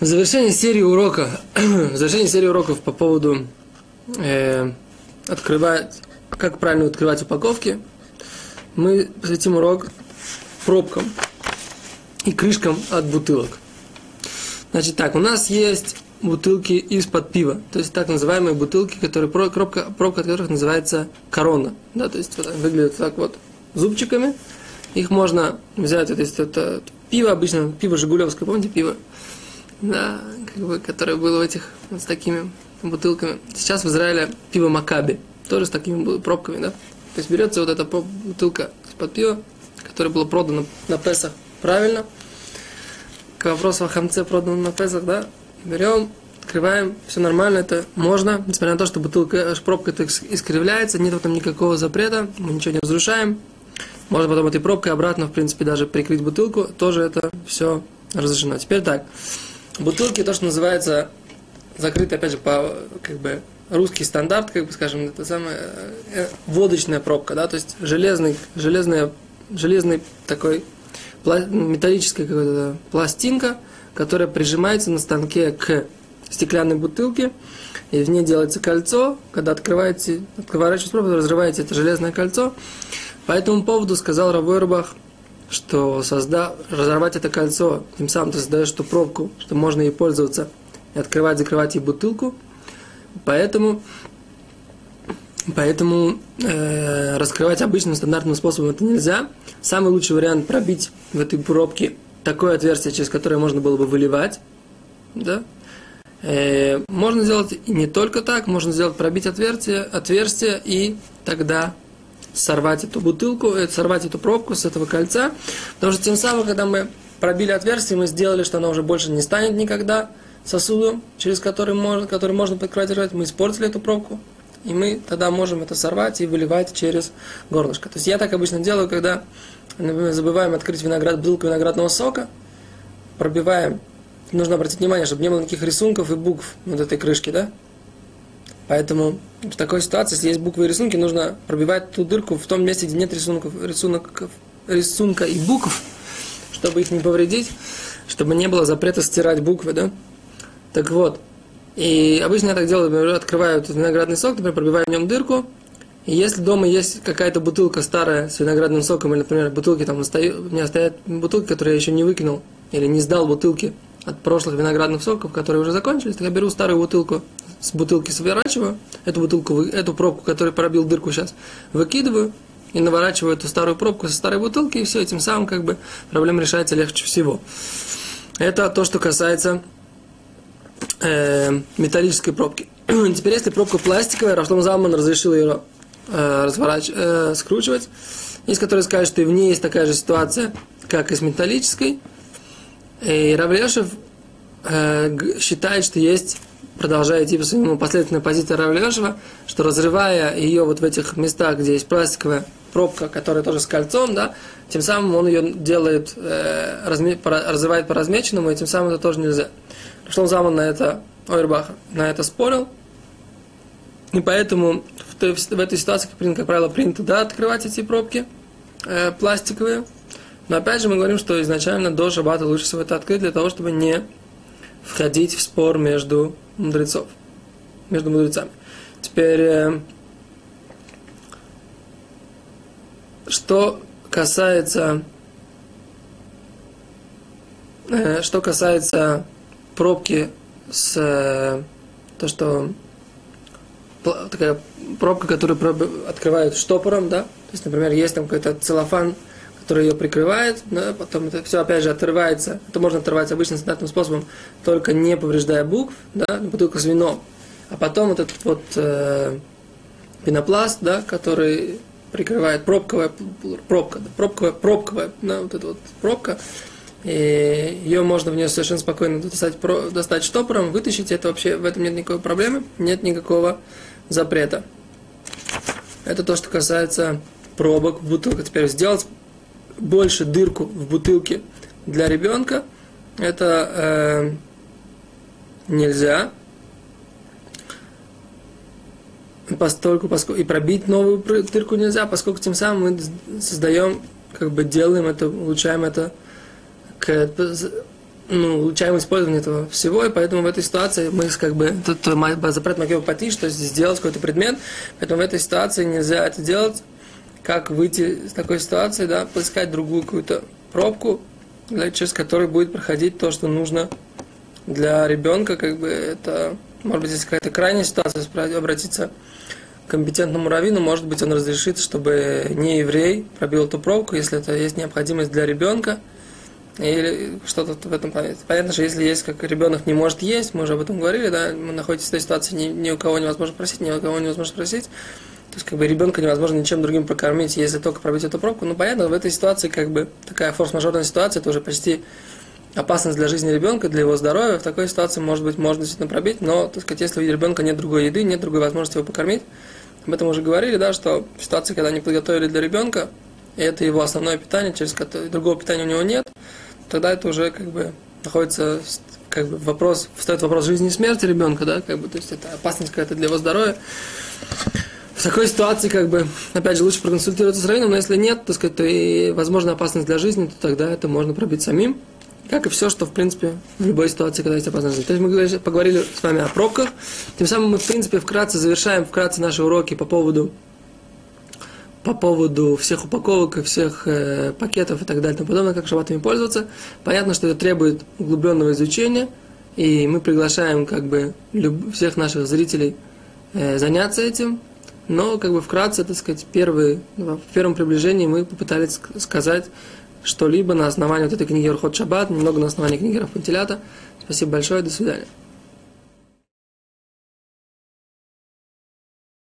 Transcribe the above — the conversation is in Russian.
В завершении серии урока, в завершении серии уроков по поводу э, открывать, как правильно открывать упаковки, мы посвятим урок пробкам и крышкам от бутылок. Значит так, у нас есть бутылки из-под пива, то есть так называемые бутылки, которые пробка, пробка которых называется корона, да, то есть вот выглядят так вот зубчиками, их можно взять, вот, если это пиво обычно, пиво Жигулевское, помните пиво? Да, как бы, которое было в этих, вот с такими бутылками. Сейчас в Израиле пиво Макаби, тоже с такими пробками, да? То есть берется вот эта бутылка из-под пива, которая была продана на Песах правильно. К вопросу о хамце продано на Песах, да? Берем, открываем, все нормально, это можно, несмотря на то, что бутылка, пробка это искривляется, нет в этом никакого запрета, мы ничего не разрушаем. Можно потом этой пробкой обратно, в принципе, даже прикрыть бутылку, тоже это все разрешено. Теперь так, бутылки, то, что называется закрытый, опять же, по как бы русский стандарт, как бы скажем, это самая э, водочная пробка, да, то есть железный, железная, железный такой металлическая какая-то пластинка, которая прижимается на станке к стеклянной бутылке, и в ней делается кольцо, когда открываете, открываете пробку, разрываете это железное кольцо. По этому поводу сказал Равойрбах, что созда... разорвать это кольцо, тем самым ты создаешь эту пробку, что можно ей пользоваться, и открывать, закрывать ей бутылку. Поэтому, поэтому э, раскрывать обычным стандартным способом это нельзя. Самый лучший вариант пробить в этой пробке такое отверстие, через которое можно было бы выливать. Да? Э, можно сделать и не только так, можно сделать пробить отверстие, отверстие и тогда сорвать эту бутылку, э, сорвать эту пробку с этого кольца, потому что тем самым, когда мы пробили отверстие, мы сделали, что оно уже больше не станет никогда сосудом, через который можно, который можно подкрадировать, мы испортили эту пробку, и мы тогда можем это сорвать и выливать через горлышко. То есть я так обычно делаю, когда например, забываем открыть виноград, бутылку виноградного сока, пробиваем. Нужно обратить внимание, чтобы не было никаких рисунков и букв над этой крышки, да? Поэтому в такой ситуации, если есть буквы и рисунки, нужно пробивать ту дырку в том месте, где нет рисунков, рисунок, рисунка и букв, чтобы их не повредить, чтобы не было запрета стирать буквы, да? Так вот, и обычно я так делаю, например, открываю этот виноградный сок, например, пробиваю в нем дырку, и если дома есть какая-то бутылка старая с виноградным соком, или, например, бутылки там остаются, у меня стоят бутылки, которые я еще не выкинул, или не сдал бутылки от прошлых виноградных соков, которые уже закончились, так я беру старую бутылку, с бутылки сворачиваю, эту бутылку, эту пробку, которая пробил дырку сейчас, выкидываю, и наворачиваю эту старую пробку со старой бутылки, и все, этим самым как бы проблема решается легче всего. Это то, что касается э, металлической пробки. Теперь, если пробка пластиковая, Рашлом Залман разрешил ее э, разворач... э, скручивать. Есть, которые скажут, что и в ней есть такая же ситуация, как и с металлической. И Равлешев э, считает, что есть, продолжая идти по своему последовательной позиции Равлешева, что разрывая ее вот в этих местах, где есть пластиковая пробка, которая тоже с кольцом, да, тем самым он ее делает, э, разме, по, разрывает по размеченному, и тем самым это тоже нельзя. Что он Шломзаман на это, Ойрбах, на это спорил, и поэтому в, в этой ситуации, как, как правило, принято да, открывать эти пробки э, пластиковые. Но опять же мы говорим, что изначально до шаббата лучше всего это открыть для того, чтобы не входить в спор между мудрецов, между мудрецами. Теперь, э, что касается, э, что касается пробки с э, то, что такая пробка, которую открывают штопором, да, то есть, например, есть там какой-то целлофан, который ее прикрывает, да, потом это все опять же отрывается, это можно отрывать обычным стандартным способом, только не повреждая букв, да, бутылка с вином, а потом вот этот вот э, пенопласт, да, который прикрывает пробковая пробка, да, пробковая, пробковая, да, вот эта вот пробка, и ее можно в нее совершенно спокойно достать, достать штопором, вытащить, это вообще, в этом нет никакой проблемы, нет никакого запрета. Это то, что касается пробок в бутылках. Теперь сделать больше дырку в бутылке для ребенка, это э, нельзя. Постольку, поскольку, и пробить новую дырку нельзя, поскольку тем самым мы создаем, как бы делаем это, улучшаем это к, ну, улучшаем использование этого всего, и поэтому в этой ситуации мы как бы, тут запрет Макева Пати, что сделать какой-то предмет, поэтому в этой ситуации нельзя это делать, как выйти из такой ситуации, да, поискать другую какую-то пробку, да, через которую будет проходить то, что нужно для ребенка, как бы это, может быть, если какая-то крайняя ситуация, обратиться к компетентному раввину, может быть, он разрешит, чтобы не еврей пробил эту пробку, если это есть необходимость для ребенка, или что-то в этом плане. Понятно, что если есть, как ребенок не может есть, мы уже об этом говорили, да, мы находитесь в той ситуации, ни, ни у кого невозможно просить, ни у кого невозможно спросить. Есть, как бы, ребенка невозможно ничем другим прокормить, если только пробить эту пробку. Ну, понятно, в этой ситуации, как бы, такая форс-мажорная ситуация, это уже почти опасность для жизни ребенка, для его здоровья. В такой ситуации, может быть, можно действительно пробить, но, так сказать, если у ребенка нет другой еды, нет другой возможности его покормить, об этом уже говорили, да, что в ситуации, когда они подготовили для ребенка, и это его основное питание, через которое другого питания у него нет, тогда это уже как бы находится как бы вопрос, встает вопрос жизни и смерти ребенка, да, как бы, то есть это опасность какая-то для его здоровья. В такой ситуации, как бы, опять же, лучше проконсультироваться с раввином, но если нет, так сказать, то и возможна опасность для жизни, то тогда это можно пробить самим. Как и все, что, в принципе, в любой ситуации, когда есть опасность. То есть мы поговорили с вами о пробках. Тем самым мы, в принципе, вкратце завершаем вкратце наши уроки по поводу по поводу всех упаковок и всех э, пакетов и так далее и тому подобное, как шабатами пользоваться. Понятно, что это требует углубленного изучения, и мы приглашаем как бы люб- всех наших зрителей э, заняться этим. Но как бы вкратце, так сказать, первые, в первом приближении мы попытались сказать что-либо на основании вот этой книги Урхот Шаббат, немного на основании книги Рафантилята. Спасибо большое, до свидания.